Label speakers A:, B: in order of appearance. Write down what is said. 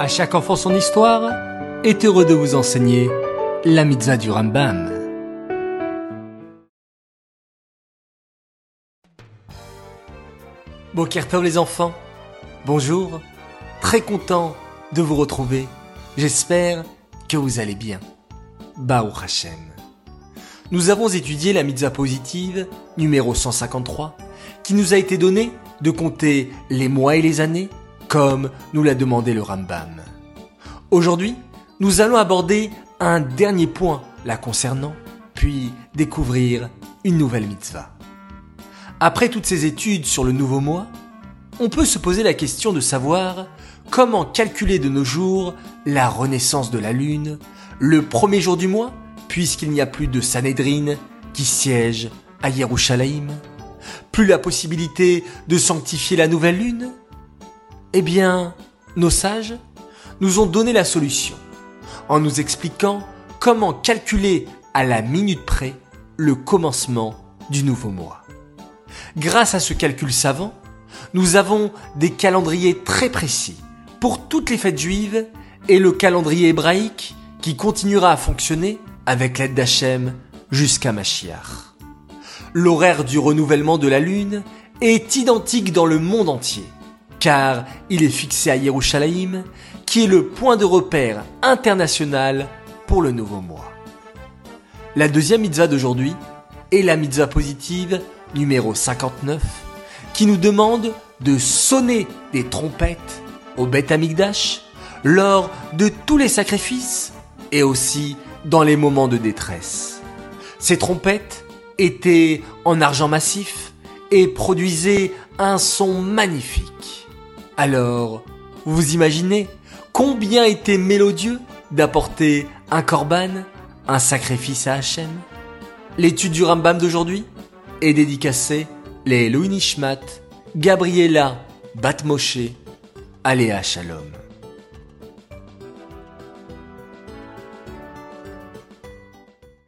A: À chaque enfant son histoire est heureux de vous enseigner la mitzvah du Rambam. Bokertov les enfants, bonjour, très content de vous retrouver. J'espère que vous allez bien. Baruch Hashem. Nous avons étudié la mitzvah positive numéro 153 qui nous a été donnée de compter les mois et les années comme nous l'a demandé le Rambam. Aujourd'hui, nous allons aborder un dernier point la concernant, puis découvrir une nouvelle mitzvah. Après toutes ces études sur le nouveau mois, on peut se poser la question de savoir comment calculer de nos jours la renaissance de la lune, le premier jour du mois, puisqu'il n'y a plus de Sanhedrin qui siège à Yerushalayim, plus la possibilité de sanctifier la nouvelle lune Eh bien, nos sages nous ont donné la solution en nous expliquant comment calculer à la minute près le commencement du nouveau mois. Grâce à ce calcul savant, nous avons des calendriers très précis pour toutes les fêtes juives et le calendrier hébraïque qui continuera à fonctionner avec l'aide d'Hachem jusqu'à Machiar. L'horaire du renouvellement de la lune est identique dans le monde entier, car il est fixé à Yerushalayim, qui est le point de repère international pour le nouveau mois. La deuxième mitzvah d'aujourd'hui est la mitzvah positive numéro 59, qui nous demande de sonner des trompettes au Beth Amikdash lors de tous les sacrifices et aussi dans les moments de détresse. Ces trompettes étaient en argent massif et produisaient un son magnifique. Alors, vous imaginez combien était mélodieux d'apporter un korban, un sacrifice à Hachem L'étude du Rambam d'aujourd'hui est dédicacée les Louis Nishmat, Gabriela Batmoshe, Aléa Shalom.